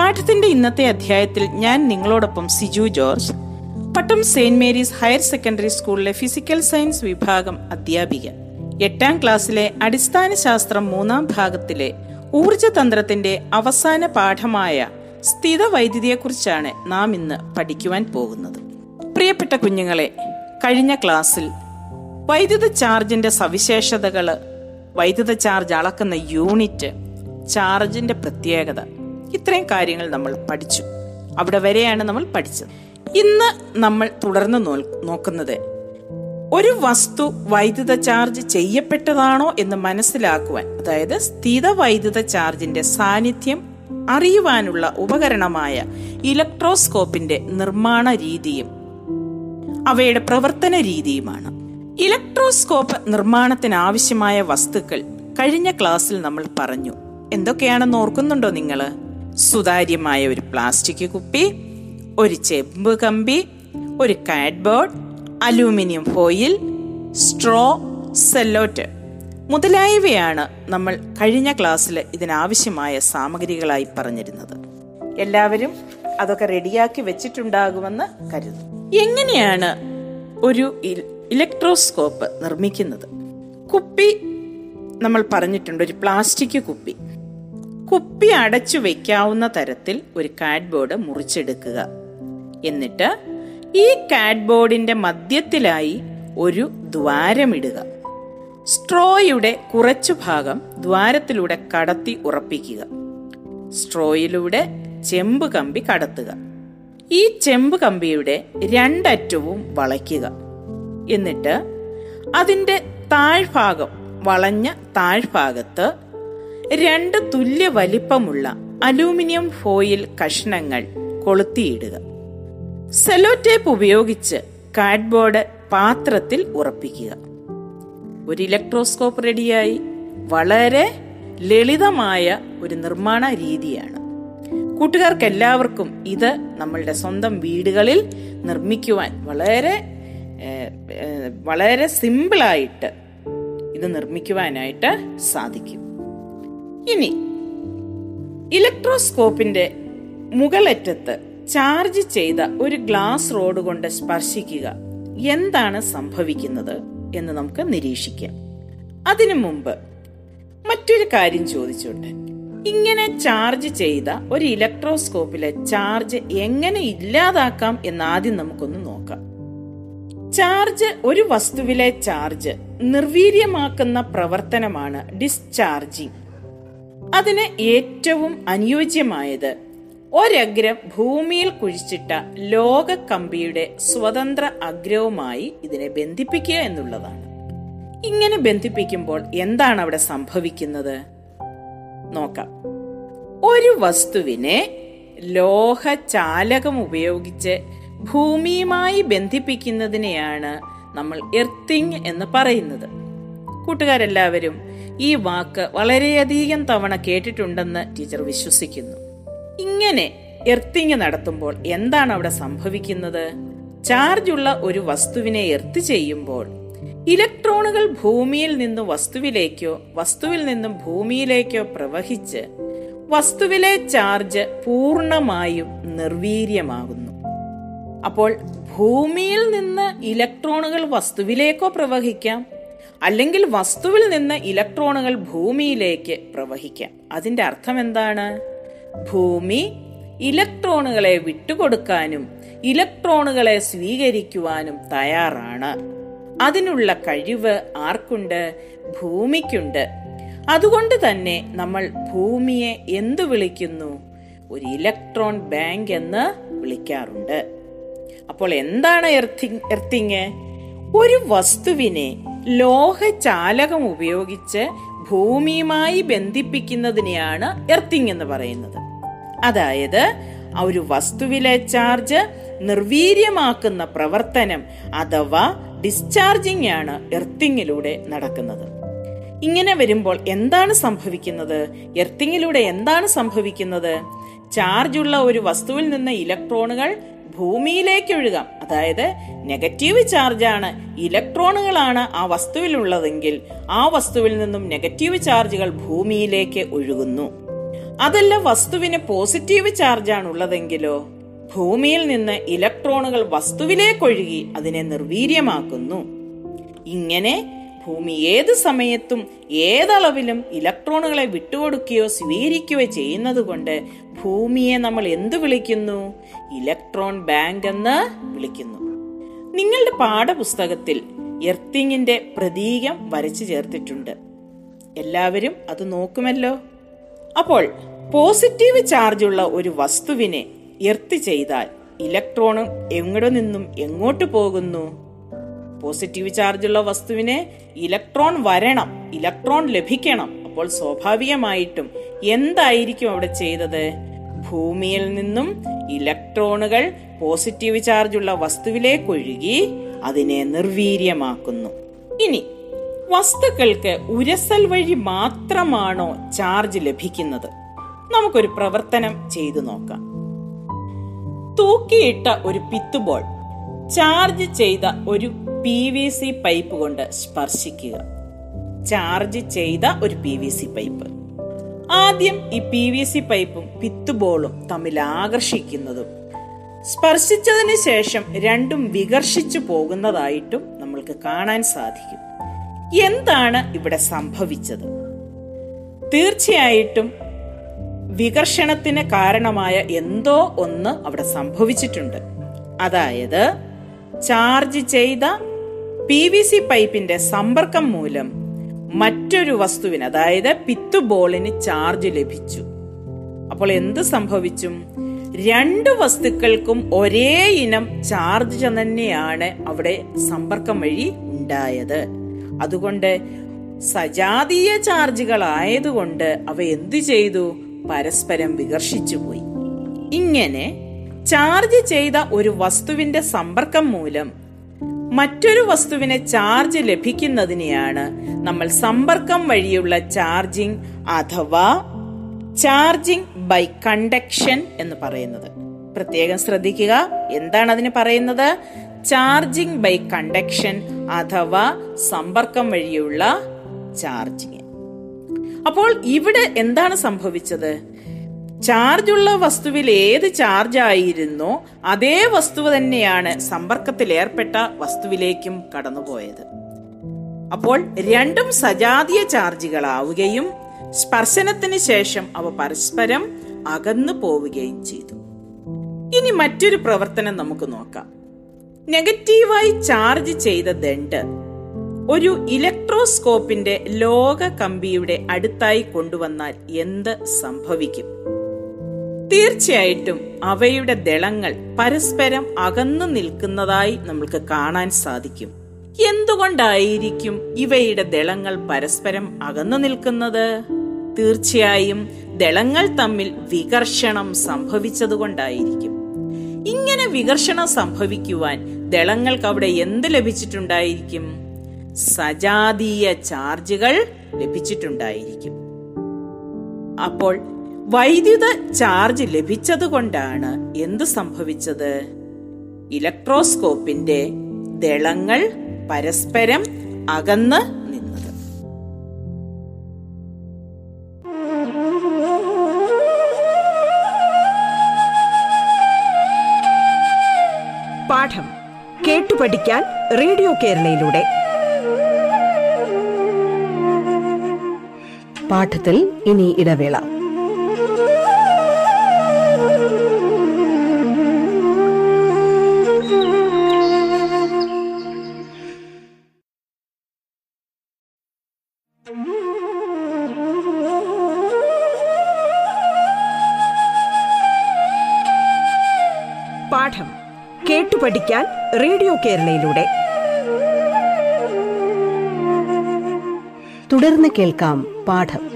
പാഠത്തിന്റെ ഇന്നത്തെ അധ്യായത്തിൽ ഞാൻ നിങ്ങളോടൊപ്പം Siju George Pattom Saint Mary's higher secondary സ്കൂളിലെ ഫിസിക്കൽ സയൻസ് വിഭാഗം അധ്യാപിക. എട്ടാം ക്ലാസ്സിലെ അടിസ്ഥാന ശാസ്ത്രം മൂന്നാം ഭാഗത്തിലെ ഊർജതന്ത്രത്തിന്റെ അവസാന പാഠമായ സ്ഥിത വൈദ്യുതിയെക്കുറിച്ചാണ് നാം ഇന്ന് പഠിക്കുവാൻ പോകുന്നത്. പ്രിയപ്പെട്ട കുഞ്ഞുങ്ങളെ കഴിഞ്ഞ ക്ലാസ്സിൽ വൈദ്യുത ചാർജിന്റെ സവിശേഷതകൾ വൈദ്യുത ചാർജ് അളക്കുന്ന യൂണിറ്റ് ചാർജിന്റെ പ്രത്യേകത ഇത്രയും കാര്യങ്ങൾ നമ്മൾ പഠിച്ചു. അവിടെ വരെയാണ് നമ്മൾ പഠിച്ചത്. ഇന്ന് നമ്മൾ തുടർന്ന് നോക്കുന്നത് ഒരു വസ്തു വൈദ്യുത ചാർജ് ചെയ്യപ്പെട്ടതാണോ എന്ന് മനസ്സിലാക്കുവാൻ അതായത് സ്ഥിത വൈദ്യുത ചാർജിന്റെ സാന്നിധ്യം അറിയുവാനുള്ള ഉപകരണമായ ഇലക്ട്രോസ്കോപ്പിന്റെ നിർമ്മാണ രീതിയും അവയുടെ പ്രവർത്തന രീതിയുമാണ്. ഇലക്ട്രോസ്കോപ്പ് നിർമ്മാണത്തിന് ആവശ്യമായ വസ്തുക്കൾ കഴിഞ്ഞ ക്ലാസ്സിൽ നമ്മൾ പറഞ്ഞു. എന്തൊക്കെയാണെന്ന് ഓർക്കുന്നുണ്ടോ നിങ്ങൾ സുതാര്യമായ ഒരു പ്ലാസ്റ്റിക് കുപ്പി ഒരു ചെമ്പ് കമ്പി ഒരു cardboard aluminium foil straw sellotape മുതലായവയാണ് നമ്മൾ കഴിഞ്ഞ ക്ലാസ്സിൽ ഇതിനാവശ്യമായ സാമഗ്രികളായി പറഞ്ഞിരുന്നത്. എല്ലാവരും അതൊക്കെ റെഡിയാക്കി വെച്ചിട്ടുണ്ടാകുമെന്ന് കരുതുന്നു. എങ്ങനെയാണ് ഒരു ഇലക്ട്രോസ്കോപ്പ് നിർമ്മിക്കുന്നത്? കുപ്പി നമ്മൾ പറഞ്ഞിട്ടുണ്ട് ഒരു പ്ലാസ്റ്റിക് കുപ്പി. കുപ്പി അടച്ചു വെക്കാവുന്ന തരത്തിൽ ഒരു കാഡ്ബോർഡ് മുറിച്ചെടുക്കുക. എന്നിട്ട് ഈ കാഡ്ബോർഡിന്റെ മധ്യത്തിലായി ഒരു ദ്വാരമിടുക. സ്ട്രോയുടെ കുറച്ചു ഭാഗം ദ്വാരത്തിലൂടെ കടത്തി ഉറപ്പിക്കുക. സ്ട്രോയിലൂടെ ചെമ്പ് കമ്പി കടത്തുക. ഈ ചെമ്പ് കമ്പിയുടെ രണ്ടറ്റവും വളയ്ക്കുക. എന്നിട്ട് അതിന്റെ താഴ്ഭാഗം വളഞ്ഞ താഴ്ഭാഗത്ത് രണ്ട് തുല്യ വലിപ്പമുള്ള അലൂമിനിയം ഫോയിൽ കഷ്ണങ്ങൾ കൊളുത്തിയിടുക. സെലോ ടേപ്പ് ഉപയോഗിച്ച് കാഡ്ബോർഡ് പാത്രത്തിൽ ഉറപ്പിക്കുക. ഒരു ഇലക്ട്രോസ്കോപ്പ് റെഡിയായി. വളരെ ലളിതമായ ഒരു നിർമ്മാണ രീതിയാണ്. കൂട്ടുകാർക്ക് എല്ലാവർക്കും ഇത് നമ്മളുടെ സ്വന്തം വീടുകളിൽ നിർമ്മിക്കുവാൻ വളരെ വളരെ സിമ്പിളായിട്ട് ഇത് നിർമ്മിക്കുവാനായിട്ട് സാധിക്കും. ഇനി ഇലക്ട്രോസ്കോപ്പിന്റെ മുകളറ്റത്ത് ചാർജ് ചെയ്ത ഒരു ഗ്ലാസ് റോഡ് കൊണ്ട് സ്പർശിക്കുക. എന്താണ് സംഭവിക്കുന്നത് എന്ന് നമുക്ക് നിരീക്ഷിക്കാം. അതിനു മുമ്പ് മറ്റൊരു കാര്യം ചോദിച്ചോട്ടെ. ഇങ്ങനെ ചാർജ് ചെയ്ത ഒരു ഇലക്ട്രോസ്കോപ്പിലെ ചാർജ് എങ്ങനെ ഇല്ലാതാക്കാം എന്ന് ആദ്യം നമുക്കൊന്ന് നോക്കാം. ചാർജ് ഒരു വസ്തുവിലെ ചാർജ് നിർവീര്യമാക്കുന്ന പ്രവർത്തനമാണ് ഡിസ്ചാർജിങ്. അതിന് ഏറ്റവും അനുയോജ്യമായത്. ഒരഗ്രം ഭൂമിയിൽ കുഴിച്ചിട്ട ലോക കമ്പിയുടെ സ്വതന്ത്ര അഗ്രവുമായി ഇതിനെ ബന്ധിപ്പിക്കുക എന്നുള്ളതാണ്. ഇങ്ങനെ ബന്ധിപ്പിക്കുമ്പോൾ എന്താണ് അവിടെ സംഭവിക്കുന്നത്? നോക്കാം. ഒരു വസ്തുവിനെ ലോഹ ചാലകം ഉപയോഗിച്ച് ഭൂമിയുമായി ബന്ധിപ്പിക്കുന്നതിനെയാണ് നമ്മൾ എർത്തിങ് എന്ന് പറയുന്നത്. കൂട്ടുകാരെല്ലാവരും ഈ വാക്ക് വളരെയധികം തവണ കേട്ടിട്ടുണ്ടെന്ന് ടീച്ചർ വിശ്വസിക്കുന്നു. ഇങ്ങനെ എർത്തിങ് നടത്തുമ്പോൾ എന്താണ് അവിടെ സംഭവിക്കുന്നത്? ചാർജ് ഉള്ള ഒരു വസ്തുവിനെ എർത്ത് ചെയ്യുമ്പോൾ ഇലക്ട്രോണുകൾ ഭൂമിയിൽ നിന്ന് വസ്തുവിലേക്കോ വസ്തുവിൽ നിന്നും ഭൂമിയിലേക്കോ പ്രവഹിച്ച് വസ്തുവിലെ ചാർജ് പൂർണമായും നിർവീര്യമാകുന്നു. അപ്പോൾ ഭൂമിയിൽ നിന്ന് ഇലക്ട്രോണുകൾ വസ്തുവിലേക്കോ പ്രവഹിക്കാം? അല്ലെങ്കിൽ വസ്തുവിൽ നിന്ന് ഇലക്ട്രോണുകൾ ഭൂമിയിലേക്ക് പ്രവഹിക്കാം. അതിന്റെ അർത്ഥം എന്താണ്? ഭൂമി ഇലക്ട്രോണുകളെ വിട്ടുകൊടുക്കാനും ഇലക്ട്രോണുകളെ സ്വീകരിക്കുവാനും തയ്യാറാണ്. അതിനുള്ള കഴിവ് ആർക്കുണ്ട്? ഭൂമിക്കുണ്ട്. അതുകൊണ്ട് തന്നെ നമ്മൾ ഭൂമിയെ എന്തു വിളിക്കുന്നു? ഒരു ഇലക്ട്രോൺ ബാങ്ക് എന്ന് വിളിക്കാറുണ്ട്. അപ്പോൾ എന്താണ് എർത്തിങ് എർത്തിങ്? ഒരു വസ്തുവിനെ ലോഹ ചാലകം ഉപയോഗിച്ച് ഭൂമിയുമായി ബന്ധിപ്പിക്കുന്നതിനെയാണ് എർത്തിങ് എന്ന് പറയുന്നത്. അതായത് ഒരു വസ്തുവിലെ ചാർജ് നിർവീര്യമാക്കുന്ന പ്രവർത്തനം അഥവാ ഡിസ്ചാർജിംഗ് ആണ് എർത്തിങ്ങിലൂടെ നടക്കുന്നത്. ഇങ്ങനെ വരുമ്പോൾ എന്താണ് സംഭവിക്കുന്നത്? എർത്തിങ്ങിലൂടെ എന്താണ് സംഭവിക്കുന്നത്? ചാർജുള്ള ഒരു വസ്തുവിൽ നിന്ന് ഇലക്ട്രോണുകൾ ഭൂമിയിലേക്ക് ഒഴുകാം അതായത് നെഗറ്റീവ് ചാർജാണ് ഇലക്ട്രോണുകളാണ് ആ വസ്തുവിലുള്ളതെങ്കിൽ ആ വസ്തുവിൽ നിന്നും നെഗറ്റീവ് ചാർജുകൾ ഭൂമിയിലേക്ക് ഒഴുകുന്നു. അതല്ല വസ്തുവിന് പോസിറ്റീവ് ചാർജാണ് ഉള്ളതെങ്കിലോ? ഭൂമിയിൽ നിന്ന് ഇലക്ട്രോണുകൾ വസ്തുവിലേക്കൊഴുകി അതിനെ നിർവീര്യമാക്കുന്നു. ഇങ്ങനെ ഭൂമി ഏത് സമയത്തും ഏതളവിലും ഇലക്ട്രോണുകളെ വിട്ടുകൊടുക്കുകയോ സ്വീകരിക്കുകയോ ചെയ്യുന്നത് കൊണ്ട് ഭൂമിയെ നമ്മൾ എന്തു വിളിക്കുന്നു? ഇലക്ട്രോൺ ബാങ്ക് എന്ന് വിളിക്കുന്നു. നിങ്ങളുടെ പാഠപുസ്തകത്തിൽ എർത്തിങ്ങിന്റെ പ്രതീകം വരച്ചു ചേർത്തിട്ടുണ്ട്. എല്ലാവരും അത് നോക്കുമല്ലോ. അപ്പോൾ പോസിറ്റീവ് ചാർജുള്ള ഒരു വസ്തുവിനെ എർത്ത് ചെയ്താൽ ഇലക്ട്രോണും എങ്ങോട്ട് നിന്നും എങ്ങോട്ട് പോകുന്നു? പോസിറ്റീവ് ചാർജുള്ള വസ്തുവിനെ ഇലക്ട്രോൺ വരണം. ഇലക്ട്രോൺ ലഭിക്കണം. അപ്പോൾ സ്വാഭാവികമായിട്ടും എന്തായിരിക്കും അവിടെ ചെയ്തത്? ഭൂമിയിൽ നിന്നും ഇലക്ട്രോണുകൾ പോസിറ്റീവ് ചാർജുള്ള വസ്തുവിലേക്ക് ഒഴുകി അതിനെ നിർവീര്യമാക്കുന്നു. ഇനി വസ്തുക്കൾക്ക് ഉരസൽ വഴി മാത്രമാണോ ചാർജ് ലഭിക്കുന്നത്? നമുക്കൊരു പ്രവർത്തനം ചെയ്തു നോക്കാം. തൂക്കിയിട്ട ഒരു പിത്തുബോൾ ചാർജ് ചെയ്ത ഒരു പി വി സി പൈപ്പ് കൊണ്ട് സ്പർശിക്കുക. ചാർജ് ചെയ്ത ഒരു പി വി സി പൈപ്പ്. ആദ്യം ഈ പി വി സി പൈപ്പും പിത്തുബോളും തമ്മിൽ ആകർഷിക്കുന്നതും സ്പർശിച്ചതിന് ശേഷം രണ്ടും വികർഷിച്ചു പോകുന്നതായിട്ടും നമ്മൾക്ക് കാണാൻ സാധിക്കും. എന്താണ് ഇവിടെ സംഭവിച്ചത്? തീർച്ചയായിട്ടും വികർഷണത്തിന് കാരണമായ എന്തോ ഒന്ന് അവിടെ സംഭവിച്ചിട്ടുണ്ട്. അതായത് ചാർജ് ചെയ്ത പി വി സി പൈപ്പിന്റെ സമ്പർക്കം മൂലം മറ്റൊരു വസ്തുവിന് അതായത് പിത്തു പിത്തുബോളിന് ചാർജ് ലഭിച്ചു. അപ്പോൾ എന്ത് സംഭവിച്ചും രണ്ട് വസ്തുക്കൾക്കും ഒരേ ഇനം ചാർജ് തന്നെയാണ് അവിടെ സമ്പർക്കം വഴി ഉണ്ടായത്. അതുകൊണ്ട് സജാതീയ ചാർജുകൾ ആയതുകൊണ്ട് അവ എന്തു ചെയ്തു? പരസ്പരം വികർഷിച്ചു പോയി ഇങ്ങനെ ചാർജ് ചെയ്ത ഒരു വസ്തുവിന്റെ സമ്പർക്കം മൂലം മറ്റൊരു വസ്തുവിനെ ചാർജ് ലഭിക്കുന്നതിനെയാണ് നമ്മൾ സമ്പർക്കം വഴിയുള്ള ചാർജിംഗ് അഥവാ ചാർജിംഗ് ബൈ കണ്ടക്ഷൻ എന്ന് പറയുന്നത്. പ്രത്യേകം ശ്രദ്ധിക്കുക എന്താണ് അതിന് പറയുന്നത്? ചാർജിംഗ് ബൈ കണ്ടക്ഷൻ അഥവാ സമ്പർക്കം വഴിയുള്ള ചാർജിങ്. അപ്പോൾ ഇവിടെ എന്താണ് സംഭവിച്ചത്? ചാർജുള്ള വസ്തുവിൽ ഏത് ചാർജ് ആയിരുന്നോ അതേ വസ്തു തന്നെയാണ് സമ്പർക്കത്തിൽ ഏർപ്പെട്ട വസ്തുവിലേക്കും കടന്നുപോയത്. അപ്പോൾ രണ്ടും സജാതീയ ചാർജുകളാവുകയും സ്പർശനത്തിന് ശേഷം അവ പരസ്പരം അകന്നു പോവുകയും ചെയ്തു. ഇനി മറ്റൊരു പ്രവർത്തനം നമുക്ക് നോക്കാം. നെഗറ്റീവായി ചാർജ് ചെയ്ത ദണ്ട് ഒരു ഇലക്ട്രോസ്കോപ്പിന്റെ ലോക കമ്പിയുടെ അടുത്തായി കൊണ്ടുവന്നാൽ എന്ത് സംഭവിക്കും? തീർച്ചയായിട്ടും അവയുടെ ദളങ്ങൾ പരസ്പരം അകന്നു നിൽക്കുന്നതായി നമുക്ക് കാണാൻ സാധിക്കും. എന്തുകൊണ്ടായിരിക്കും ഇവയുടെ ദളങ്ങൾ പരസ്പരം അകന്നു നിൽക്കുന്നത്? തീർച്ചയായും ദളങ്ങൾ തമ്മിൽ വികർഷണം സംഭവിച്ചതുകൊണ്ടായിരിക്കും. ഇങ്ങനെ വികർഷണം സംഭവിക്കുവാൻ ദളങ്ങൾക്ക് അവിടെ എന്ത് ലഭിച്ചിട്ടുണ്ടായിരിക്കും? സജാതീയ ചാർജുകൾ ലഭിച്ചിട്ടുണ്ടായിരിക്കും. അപ്പോൾ വൈദ്യുത ചാർജ് ലഭിച്ചതുകൊണ്ടാണ് എന്ത് സംഭവിച്ചത്? ഇലക്ട്രോസ്കോപ്പിന്റെ ദളങ്ങൾ പരസ്പരം അകന്ന് നിന്നത്. പാഠം കേട്ടു പഠിക്കാൻ റേഡിയോ കേരളയിലൂടെ. പാഠത്തിൽ ഇനി ഇടവേള. കേരളയിലൂടെ. തുടർന്ന് കേൾക്കാം പാഠം.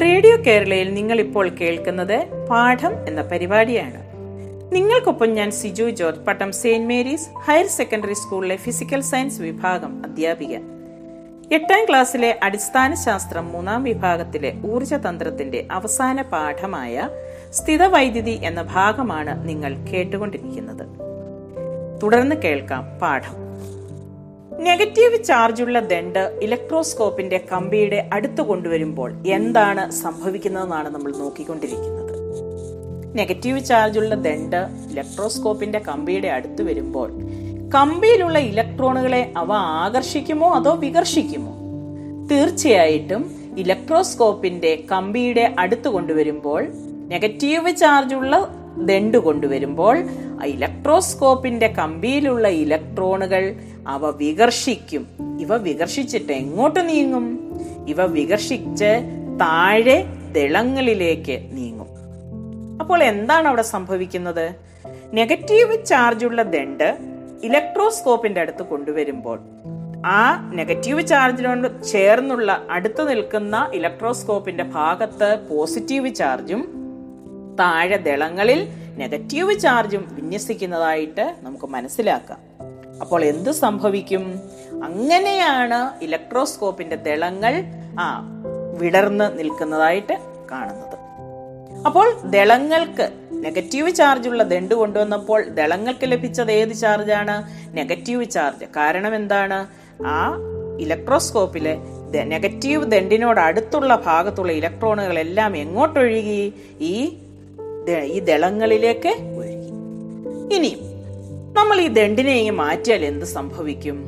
റേഡിയോ കേരളയിൽ നിങ്ങൾ ഇപ്പോൾ കേൾക്കുന്നത് പാഠം എന്ന പരിപാടിയാണ്. നിങ്ങൾക്കൊപ്പം ഞാൻ Siju George Pattom Saint Mary's higher secondary സ്കൂളിലെ ഫിസിക്കൽ സയൻസ് വിഭാഗം അധ്യാപിക എട്ടാം ക്ലാസ്സിലെ അടിസ്ഥാന ശാസ്ത്രം മൂന്നാം വിഭാഗത്തിലെ ഊർജതന്ത്രത്തിന്റെ അവസാന പാഠമായ സ്ഥിതവൈദ്യുതി എന്ന ഭാഗമാണ് നിങ്ങൾ കേട്ടുകൊണ്ടിരിക്കുന്നത്. തുടർന്ന് കേൾക്കാം പാഠം. നെഗറ്റീവ് ചാർജുള്ള ദണ്ട് ഇലക്ട്രോസ്കോപ്പിന്റെ കമ്പിയുടെ അടുത്ത് കൊണ്ടുവരുമ്പോൾ എന്താണ് സംഭവിക്കുന്നതെന്നാണ് നമ്മൾ നോക്കിക്കൊണ്ടിരിക്കുന്നത്. നെഗറ്റീവ് ചാർജുള്ള ദണ്ട് ഇലക്ട്രോസ്കോപ്പിന്റെ കമ്പിയുടെ അടുത്ത് വരുമ്പോൾ കമ്പിയിലുള്ള ഇലക്ട്രോണുകളെ അവ ആകർഷിക്കുമോ അതോ വികർഷിക്കുമോ? തീർച്ചയായിട്ടും ഇലക്ട്രോസ്കോപ്പിന്റെ കമ്പിയുടെ അടുത്ത് കൊണ്ടുവരുമ്പോൾ നെഗറ്റീവ് ചാർജുള്ള ദണ്ട് കൊണ്ടുവരുമ്പോൾ ഇലക്ട്രോസ്കോപ്പിന്റെ കമ്പിയിലുള്ള ഇലക്ട്രോണുകൾ അവ വികർഷിക്കും. ഇവ വികർഷിച്ചിട്ട് എങ്ങോട്ട് നീങ്ങും? ഇവ വികർഷിച്ച് താഴെ ദളങ്ങളിലേക്ക് നീങ്ങും. അപ്പോൾ എന്താണ് അവിടെ സംഭവിക്കുന്നത്? നെഗറ്റീവ് ചാർജുള്ള ദണ്ട് ഇലക്ട്രോസ്കോപ്പിന്റെ അടുത്ത് കൊണ്ടുവരുമ്പോൾ ആ നെഗറ്റീവ് ചാർജിനോട് ചേർന്നുള്ള അടുത്ത് നിൽക്കുന്ന ഇലക്ട്രോസ്കോപ്പിന്റെ ഭാഗത്ത് പോസിറ്റീവ് ചാർജും താഴെ ദളങ്ങളിൽ നെഗറ്റീവ് ചാർജും വിന്യസിക്കുന്നതായിട്ട് നമുക്ക് മനസ്സിലാക്കാം. അപ്പോൾ എന്ത് സംഭവിക്കും? അങ്ങനെയാണ് ഇലക്ട്രോസ്കോപ്പിന്റെ ദളങ്ങൾ ആ വിടർന്ന് നിൽക്കുന്നതായിട്ട് കാണുന്നത്. അപ്പോൾ ദളങ്ങൾക്ക് നെഗറ്റീവ് ചാർജുള്ള ദണ്ട് കൊണ്ടുവന്നപ്പോൾ ദളങ്ങൾക്ക് ലഭിച്ചത് ഏത് ചാർജാണ് നെഗറ്റീവ് ചാർജ് കാരണം എന്താണ്? ആ ഇലക്ട്രോസ്കോപ്പിലെ നെഗറ്റീവ് ദണ്ടിനോട് അടുത്തുള്ള ഭാഗത്തുള്ള ഇലക്ട്രോണുകളെല്ലാം എങ്ങോട്ടൊഴുകി? ഈ ഈ ദളങ്ങളിലേക്ക് ഒഴുകി. ഇനിയും നമ്മൾ ഈ ദണ്ടിനെ മാറ്റിയാൽ എന്ത് സംഭവിക്കും?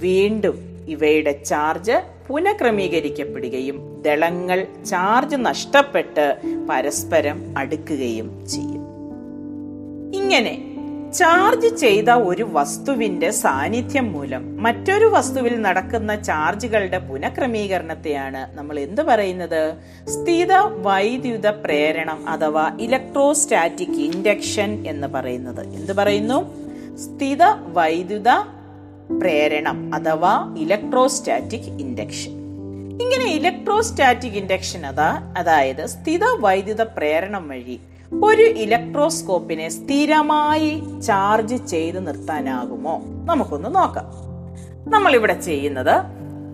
വീണ്ടും ഇവയുടെ ചാർജ് പുനഃക്രമീകരിക്കപ്പെടുകയും ദളങ്ങൾ ചാർജ് നഷ്ടപ്പെട്ട് പരസ്പരം അടുക്കുകയും ചെയ്യും. ഇങ്ങനെ ചാർജ് ചെയ്ത ഒരു വസ്തുവിന്റെ സാന്നിധ്യം മൂലം മറ്റൊരു വസ്തുവിൽ നടക്കുന്ന ചാർജുകളുടെ പുനഃക്രമീകരണത്തെയാണ് നമ്മൾ എന്ത് പറയുന്നത്? സ്ഥിത വൈദ്യുത പ്രേരണം അഥവാ ഇലക്ട്രോസ്റ്റാറ്റിക് ഇൻഡക്ഷൻ എന്ന് പറയുന്നത്. എന്ത് പറയുന്നു? സ്ഥിത വൈദ്യുത പ്രേരണം അഥവാ ഇലക്ട്രോസ്റ്റാറ്റിക് ഇൻഡക്ഷൻ. ഇങ്ങനെ ഇലക്ട്രോസ്റ്റാറ്റിക് ഇൻഡക്ഷൻ അതാ അതായത് സ്ഥിത വൈദ്യുത പ്രേരണം വഴി ഒരു ഇലക്ട്രോസ്കോപ്പിനെ സ്ഥിരമായി ചാർജ് ചെയ്ത് നിർത്താനാകുമോ? നമുക്കൊന്ന് നോക്കാം. നമ്മൾ ഇവിടെ ചെയ്യുന്നത്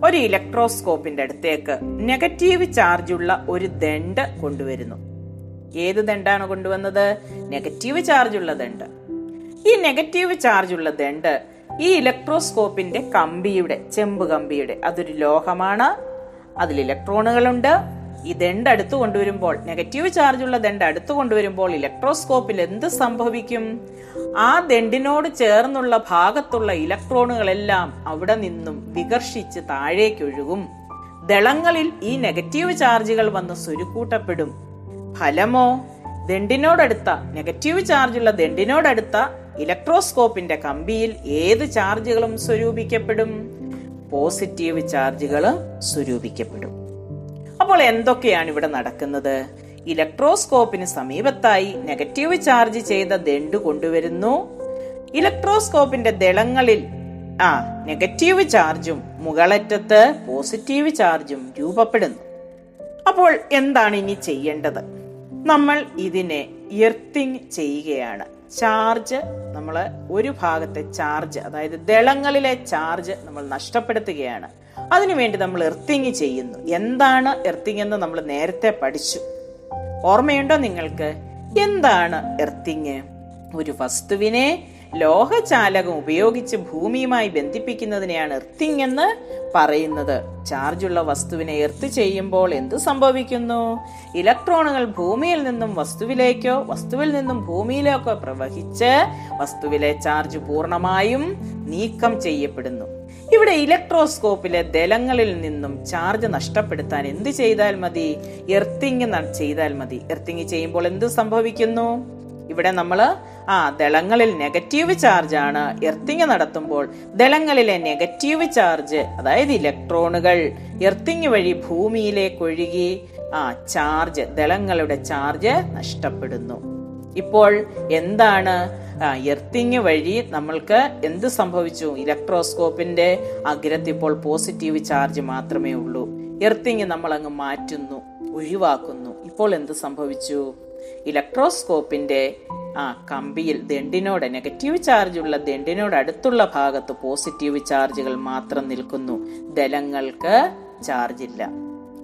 ഒരു ഇലക്ട്രോസ്കോപ്പിന്റെ അടുത്തേക്ക് നെഗറ്റീവ് ചാർജുള്ള ഒരു ദണ്ട് കൊണ്ടുവരുന്നു. ഏത് ദണ്ടാണ് കൊണ്ടുവന്നത്? നെഗറ്റീവ് ചാർജുള്ള ദണ്ട്. ഈ നെഗറ്റീവ് ചാർജുള്ള ദണ്ട് ഈ ഇലക്ട്രോസ്കോപ്പിന്റെ കമ്പിയുടെ ചെമ്പ് കമ്പിയുടെ അതൊരു ലോഹമാണ്. അതിൽ ഇലക്ട്രോണുകളുണ്ട്. ഈ ദണ്ട് അടുത്ത് കൊണ്ടുവരുമ്പോൾ നെഗറ്റീവ് ചാർജുള്ള ദണ്ട് അടുത്ത് കൊണ്ടുവരുമ്പോൾ ഇലക്ട്രോസ്കോപ്പിൽ എന്ത് സംഭവിക്കും? ആ ദണ്ടിനോട് ചേർന്നുള്ള ഭാഗത്തുള്ള ഇലക്ട്രോണുകളെല്ലാം അവിടെ നിന്നും വികർഷിച്ച് താഴേക്കൊഴുകും. ദളങ്ങളിൽ ഈ നെഗറ്റീവ് ചാർജുകൾ വന്ന് സ്വരുക്കൂട്ടപ്പെടും. ഫലമോ? ദണ്ടിനോടടുത്ത നെഗറ്റീവ് ചാർജുള്ള ദണ്ടിനോടടുത്ത ഇലക്ട്രോസ്കോപ്പിന്റെ കമ്പിയിൽ ഏത് ചാർജുകളും സ്വരൂപിക്കപ്പെടും? പോസിറ്റീവ് ചാർജുകൾ സ്വരൂപിക്കപ്പെടും. അപ്പോൾ എന്തൊക്കെയാണ് ഇവിടെ നടക്കുന്നത്? ഇലക്ട്രോസ്കോപ്പിന് സമീപത്തായി നെഗറ്റീവ് ചാർജ് ചെയ്ത ദണ്ട് കൊണ്ടുവരുന്നു. ഇലക്ട്രോസ്കോപ്പിന്റെ ദളങ്ങളിൽ ആ നെഗറ്റീവ് ചാർജും മുകളറ്റത്ത് പോസിറ്റീവ് ചാർജും രൂപപ്പെടുന്നു. അപ്പോൾ എന്താണ് ഇനി ചെയ്യേണ്ടത്? നമ്മൾ ഇതിനെ എർത്തിങ് ചെയ്യുകയാണ്. ചാർജ് നമ്മൾ ഒരു ഭാഗത്തെ ചാർജ് അതായത് ദളങ്ങളിലെ ചാർജ് നമ്മൾ നഷ്ടപ്പെടുത്തുകയാണ്. അതിനുവേണ്ടി നമ്മൾ എർത്തിങ് ചെയ്യുന്നു. എന്താണ് എർത്തിങ് എന്ന് നമ്മൾ നേരത്തെ പഠിച്ചു. ഓർമ്മയുണ്ടോ നിങ്ങൾക്ക്? എന്താണ് എർത്തിങ് ഒരു വസ്തുവിനെ ലോഹചാലകം ഉപയോഗിച്ച് ഭൂമിയുമായി ബന്ധിപ്പിക്കുന്നതിനെയാണ് എർത്തിങ് എന്ന് പറയുന്നത്. ചാർജുള്ള വസ്തുവിനെ എർത്ത് ചെയ്യുമ്പോൾ എന്ത് സംഭവിക്കുന്നു? ഇലക്ട്രോണുകൾ ഭൂമിയിൽ നിന്നും വസ്തുവിലേക്കോ വസ്തുവിൽ നിന്നും ഭൂമിയിലേക്കോ പ്രവഹിച്ച് വസ്തുവിലെ ചാർജ് പൂർണമായും നീക്കം ചെയ്യപ്പെടുന്നു. ഇവിടെ ഇലക്ട്രോസ്കോപ്പിലെ ദലങ്ങളിൽ നിന്നും ചാർജ് നഷ്ടപ്പെടുത്താൻ എന്ത് ചെയ്താൽ മതി? എർത്തിങ് ചെയ്താൽ മതി. എർത്തിങ് ചെയ്യുമ്പോൾ എന്ത് സംഭവിക്കുന്നു? ഇവിടെ നമ്മൾ ആ ദളങ്ങളിൽ നെഗറ്റീവ് ചാർജ് ആണ്. എർത്തിങ് നടത്തുമ്പോൾ ദളങ്ങളിലെ നെഗറ്റീവ് ചാർജ് അതായത് ഇലക്ട്രോണുകൾ എർത്തിങ് വഴി ഭൂമിയിലേക്ക് ഒഴുകി ആ ചാർജ് ദളങ്ങളുടെ ചാർജ് നഷ്ടപ്പെടുന്നു. ഇപ്പോൾ എന്താണ് എർത്തിങ് വഴി നമ്മൾക്ക് എന്ത് സംഭവിച്ചു? ഇലക്ട്രോസ്കോപ്പിന്റെ അഗ്രത്ത് ഇപ്പോൾ പോസിറ്റീവ് ചാർജ് മാത്രമേ ഉള്ളൂ. എർത്തിങ് നമ്മൾ അങ്ങ് മാറ്റുന്നു ഒഴിവാക്കുന്നു. ഇപ്പോൾ എന്ത് സംഭവിച്ചു? ഇലക്ട്രോസ്കോപ്പിന്റെ ആ കമ്പിയിൽ ദണ്ടിനോട് നെഗറ്റീവ് ചാർജ് ഉള്ള ദണ്ടിനോട് അടുത്തുള്ള ഭാഗത്ത് പോസിറ്റീവ് ചാർജുകൾ മാത്രം നിൽക്കുന്നു. ദലങ്ങൾക്ക് ചാർജ് ഇല്ല.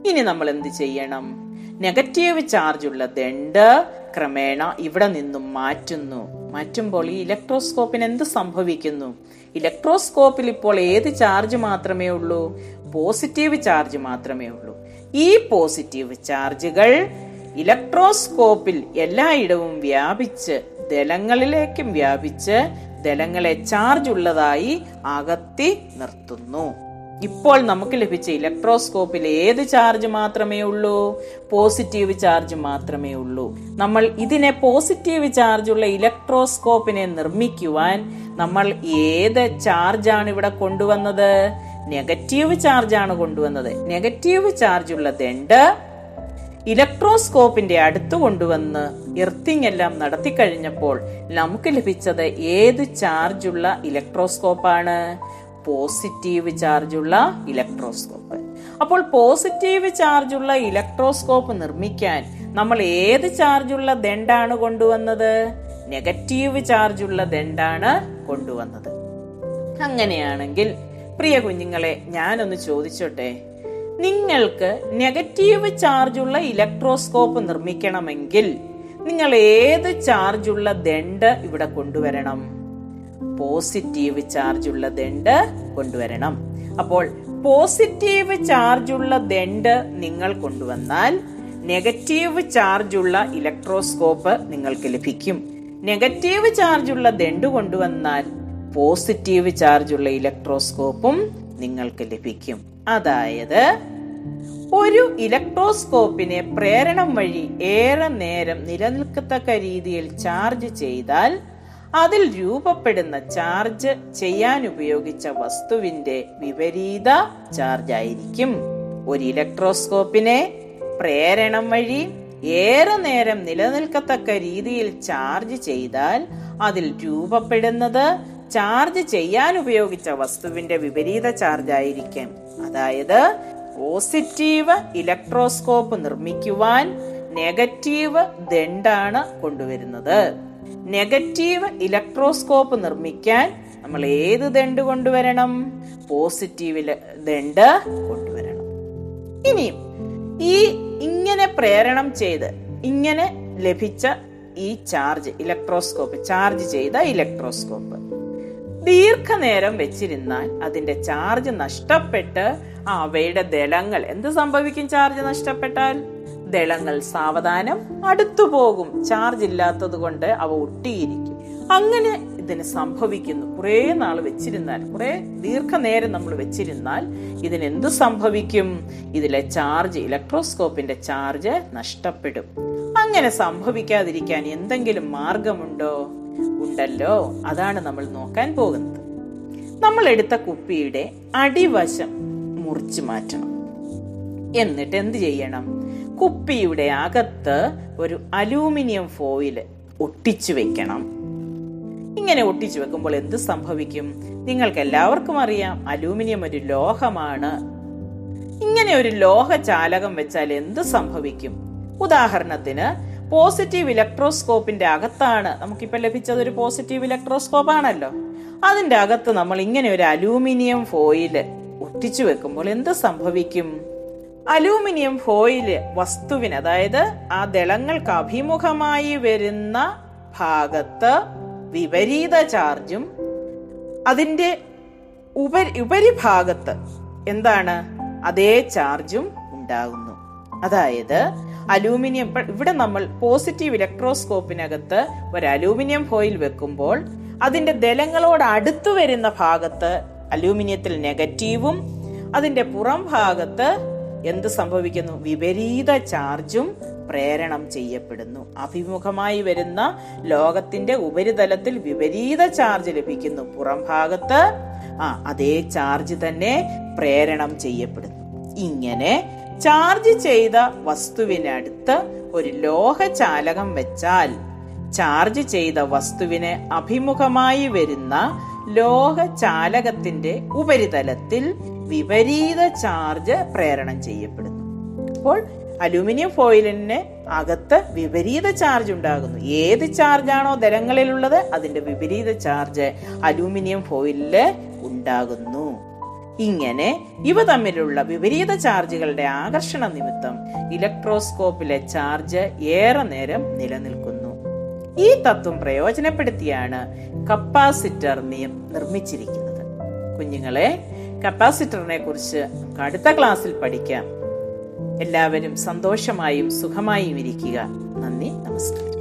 ഇനി നമ്മൾ എന്ത് ചെയ്യണം? നെഗറ്റീവ് ചാർജ് ഉള്ള ദണ്ട് ക്രമേണ ഇവിടെ നിന്നും മാറ്റുന്നു. മാറ്റുമ്പോൾ ഈ ഇലക്ട്രോസ്കോപ്പിന് എന്ത് സംഭവിക്കുന്നു? ഇലക്ട്രോസ്കോപ്പിൽ ഇപ്പോൾ ഏത് ചാർജ് മാത്രമേ ഉള്ളൂ? പോസിറ്റീവ് ചാർജ് മാത്രമേ ഉള്ളൂ. ഈ പോസിറ്റീവ് ചാർജുകൾ ഇലക്ട്രോസ്കോപ്പിൽ എല്ലായിടവും വ്യാപിച്ച് ദലങ്ങളിലേക്കും വ്യാപിച്ച് ദലങ്ങളെ ചാർജ് ഉള്ളതായി അകത്തി നിർത്തുന്നു. ഇപ്പോൾ നമുക്ക് ലഭിച്ച ഇലക്ട്രോസ്കോപ്പിൽ ഏത് ചാർജ് മാത്രമേ ഉള്ളൂ? പോസിറ്റീവ് ചാർജ് മാത്രമേ ഉള്ളൂ. നമ്മൾ ഇതിനെ പോസിറ്റീവ് ചാർജ് ഉള്ള ഇലക്ട്രോസ്കോപ്പിനെ നിർമ്മിക്കുവാൻ നമ്മൾ ഏത് ചാർജാണ് ഇവിടെ കൊണ്ടുവന്നത്? നെഗറ്റീവ് ചാർജാണ് കൊണ്ടുവന്നത്. നെഗറ്റീവ് ചാർജ് ഉള്ള ദണ്ട് ഇലക്ട്രോസ്കോപ്പിന്റെ അടുത്ത് കൊണ്ടുവന്ന് എർത്തിങ് എല്ലാം നടത്തി കഴിഞ്ഞപ്പോൾ നമുക്ക് ലഭിച്ചത് ഏത് ചാർജുള്ള ഇലക്ട്രോസ്കോപ്പാണ്? പോസിറ്റീവ് ചാർജുള്ള ഇലക്ട്രോസ്കോപ്പ്. അപ്പോൾ പോസിറ്റീവ് ചാർജുള്ള ഇലക്ട്രോസ്കോപ്പ് നിർമ്മിക്കാൻ നമ്മൾ ഏത് ചാർജുള്ള ദണ്ടാണ് കൊണ്ടുവന്നത്? നെഗറ്റീവ് ചാർജുള്ള ദണ്ടാണ് കൊണ്ടുവന്നത്. അങ്ങനെയാണെങ്കിൽ പ്രിയ കുഞ്ഞുങ്ങളെ ഞാനൊന്ന് ചോദിച്ചോട്ടെ? നിങ്ങൾക്ക് നെഗറ്റീവ് ചാർജുള്ള ഇലക്ട്രോസ്കോപ്പ് നിർമ്മിക്കണമെങ്കിൽ നിങ്ങൾ ഏത് ചാർജുള്ള ദണ്ട് ഇവിടെ കൊണ്ടുവരണം? പോസിറ്റീവ് ചാർജുള്ള ദണ്ട് കൊണ്ടുവരണം. അപ്പോൾ പോസിറ്റീവ് ചാർജുള്ള ദണ്ട് നിങ്ങൾ കൊണ്ടുവന്നാൽ നെഗറ്റീവ് ചാർജുള്ള ഇലക്ട്രോസ്കോപ്പ് നിങ്ങൾക്ക് ലഭിക്കും. നെഗറ്റീവ് ചാർജുള്ള ദണ്ട് കൊണ്ടുവന്നാൽ പോസിറ്റീവ് ചാർജുള്ള ഇലക്ട്രോസ്കോപ്പും നിങ്ങൾക്ക് ലഭിക്കും. അതായത് ഒരു ഇലക്ട്രോസ്കോപ്പിനെ പ്രേരണം വഴി ഏറെ നേരം നിലനിൽക്കത്തക്ക രീതിയിൽ ചാർജ് ചെയ്താൽ അതിൽ രൂപപ്പെടുന്ന ചാർജ് ചെയ്യാൻ ഉപയോഗിച്ച വസ്തുവിന്റെ വിപരീത ചാർജ് ആയിരിക്കും. ഒരു ഇലക്ട്രോസ്കോപ്പിനെ പ്രേരണം വഴി ഏറെ നേരം നിലനിൽക്കത്തക്ക രീതിയിൽ ചാർജ് ചെയ്താൽ അതിൽ രൂപപ്പെടുന്നത് ചാർജ് ചെയ്യാൻ ഉപയോഗിച്ച വസ്തുവിന്റെ വിപരീത ചാർജ് ആയിരിക്കും. അതായത് പോസിറ്റീവ് ഇലക്ട്രോസ്കോപ്പ് നിർമ്മിക്കുവാൻ നെഗറ്റീവ് ദണ്ടാണ് കൊണ്ടുവരുന്നത്. നെഗറ്റീവ് ഇലക്ട്രോസ്കോപ്പ് നിർമ്മിക്കാൻ നമ്മൾ ഏത് ദണ്ട് കൊണ്ടുവരണം? പോസിറ്റീവ് ദണ്ട് കൊണ്ടുവരണം. ഇനിയും ഈ ഇങ്ങനെ പ്രേരണം ചെയ്ത് ഇങ്ങനെ ലഭിച്ച ഈ ചാർജ് ഇലക്ട്രോസ്കോപ്പ് ചാർജ് ചെയ്ത ഇലക്ട്രോസ്കോപ്പ്. ദീർഘനേരം വെച്ചിരുന്നാൽ അതിന്റെ ചാർജ് നഷ്ടപ്പെട്ട് അവയുടെ ദളങ്ങൾ എന്ത് സംഭവിക്കും ചാർജ് നഷ്ടപ്പെട്ടാൽ? ദളങ്ങൾ സാവധാനം അടുത്തു പോകും. ചാർജ് ഇല്ലാത്തത് കൊണ്ട് അവ ഒട്ടിയിരിക്കും. അങ്ങനെ ഇതിന് സംഭവിക്കുന്നു. കുറെ നാൾ വെച്ചിരുന്നാൽ കുറെ ദീർഘനേരം നമ്മൾ വെച്ചിരുന്നാൽ ഇതിന് എന്ത് സംഭവിക്കും? ഇതിലെ ചാർജ് ഇലക്ട്രോസ്കോപ്പിന്റെ ചാർജ് നഷ്ടപ്പെടും. അങ്ങനെ സംഭവിക്കാതിരിക്കാൻ എന്തെങ്കിലും മാർഗമുണ്ടോ? ഉണ്ടല്ലോ. അതാണ് നമ്മൾ നോക്കാൻ പോകുന്നത്. നമ്മൾ എടുത്ത കുപ്പിയുടെ അടിവശം മുറിച്ചു മാറ്റണം. എന്നിട്ട് എന്ത് ചെയ്യണം? കുപ്പിയുടെ അകത്ത് ഒരു അലൂമിനിയം ഫോയിൽ ഒട്ടിച്ചു വെക്കണം. ഇങ്ങനെ ഒട്ടിച്ചു വെക്കുമ്പോൾ എന്ത് സംഭവിക്കും? നിങ്ങൾക്ക് എല്ലാവർക്കും അറിയാം അലൂമിനിയം ഒരു ലോഹമാണ്. ഇങ്ങനെ ഒരു ലോഹ ചാലകം വെച്ചാൽ എന്ത് സംഭവിക്കും? ഉദാഹരണത്തിന് പോസിറ്റീവ് ഇലക്ട്രോസ്കോപ്പിന്റെ അകത്താണ്. നമുക്കിപ്പോൾ ലഭിച്ചത് ഒരു പോസിറ്റീവ് ഇലക്ട്രോസ്കോപ്പ് ആണല്ലോ അതിന്റെ അകത്ത് നമ്മൾ ഇങ്ങനെ ഒരു അലൂമിനിയം ഫോയിൽ ഒട്ടിച്ചു വെക്കുമ്പോൾ എന്ത് സംഭവിക്കും? അലൂമിനിയം ഫോയിൽ വസ്തുവിന് അതായത് ആ ദളങ്ങൾക്ക് അഭിമുഖമായി വരുന്ന ഭാഗത്ത് വിപരീത ചാർജും അതിന്റെ ഉപരി ഉപരിഭാഗത്ത് എന്താണ്? അതേ ചാർജും ഉണ്ടാകുന്നു. അതായത് അലൂമിനിയം ഇവിടെ നമ്മൾ പോസിറ്റീവ് ഇലക്ട്രോസ്കോപ്പിനകത്ത് ഒരു അലൂമിനിയം ഫോയിൽ വെക്കുമ്പോൾ അതിന്റെ ദലങ്ങളോട് അടുത്തു വരുന്ന ഭാഗത്ത് അലൂമിനിയത്തിൽ നെഗറ്റീവും അതിന്റെ പുറം ഭാഗത്ത് എന്ത് സംഭവിക്കുന്നു? വിപരീത ചാർജും പ്രേരണം ചെയ്യപ്പെടുന്നു. അഭിമുഖമായി വരുന്ന ലോകത്തിന്റെ ഉപരിതലത്തിൽ വിപരീത ചാർജ് ലഭിക്കുന്നു. പുറം ഭാഗത്ത് ആ അതേ ചാർജ് തന്നെ പ്രേരണം ചെയ്യപ്പെടുന്നു. ഇങ്ങനെ ചാർജ് ചെയ്ത വസ്തുവിനടുത്ത് ഒരു ലോഹ ചാലകം വെച്ചാൽ ചാർജ് ചെയ്ത വസ്തുവിന് അഭിമുഖമായി വരുന്ന ലോഹ ചാലകത്തിന്റെ ഉപരിതലത്തിൽ വിപരീത ചാർജ് പ്രേരണം ചെയ്യപ്പെടുന്നു. അപ്പോൾ അലൂമിനിയം ഫോയിലിന് അകത്ത് വിപരീത ചാർജ് ഉണ്ടാകുന്നു. ഏത് ചാർജാണോ ദരങ്ങളിലുള്ളത് അതിന്റെ വിപരീത ചാർജ് അലൂമിനിയം ഫോയിലിൽ ഉണ്ടാകുന്നു. ഇങ്ങനെ ഇവ തമ്മിലുള്ള വിപരീത ചാർജുകളുടെ ആകർഷണ നിമിത്തം ഇലക്ട്രോസ്കോപ്പിലെ ചാർജ് ഏറെ നേരം നിലനിൽക്കുന്നു. ഈ തത്വം പ്രയോജനപ്പെടുത്തിയാണ് കപ്പാസിറ്റർ നിർമ്മിച്ചിരിക്കുന്നത്. കുഞ്ഞുങ്ങളെ കപ്പാസിറ്ററിനെ കുറിച്ച് അടുത്ത ക്ലാസ്സിൽ പഠിക്കാം. എല്ലാവരും സന്തോഷമായും സുഖമായും ഇരിക്കുക. നന്ദി നമസ്കാരം.